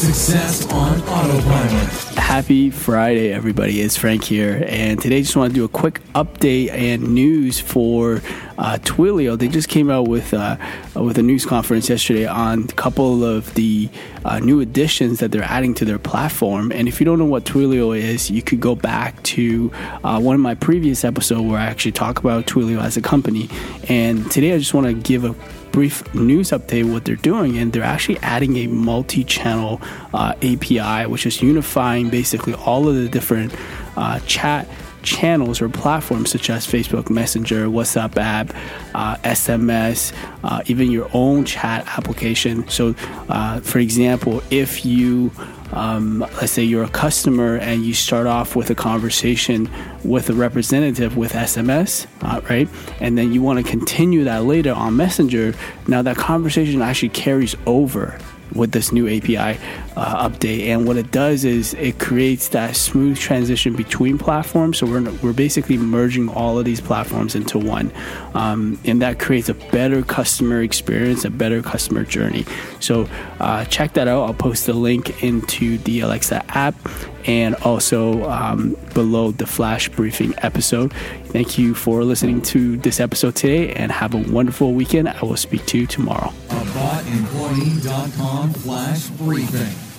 Success on Autopilot. Happy Friday, everybody. It's Frank here, and today I just want to do a quick update and news for uh, Twilio. They just came out with uh, with a news conference yesterday on a couple of the uh, new additions that they're adding to their platform. And if you don't know what Twilio is, you could go back to uh, one of my previous episodes where I actually talk about Twilio as a company. And today I just want to give a brief news update what they're doing and they're actually adding a multi-channel uh, api which is unifying basically all of the different uh, chat channels or platforms such as Facebook Messenger, WhatsApp app, uh, SMS, uh, even your own chat application. So, uh, for example, if you um, let's say you're a customer and you start off with a conversation with a representative with SMS, uh, right? And then you want to continue that later on Messenger. Now that conversation actually carries over with this new API uh, update. And what it does is it creates that smooth transition between platforms. So we're, we're basically merging all of these platforms into one. Um, and that creates a better customer experience, a better customer journey. So uh, check that out. I'll post the link into the Alexa app and also um, below the flash briefing episode. Thank you for listening to this episode today and have a wonderful weekend. I will speak to you tomorrow. AboutEmployee.com flash briefing.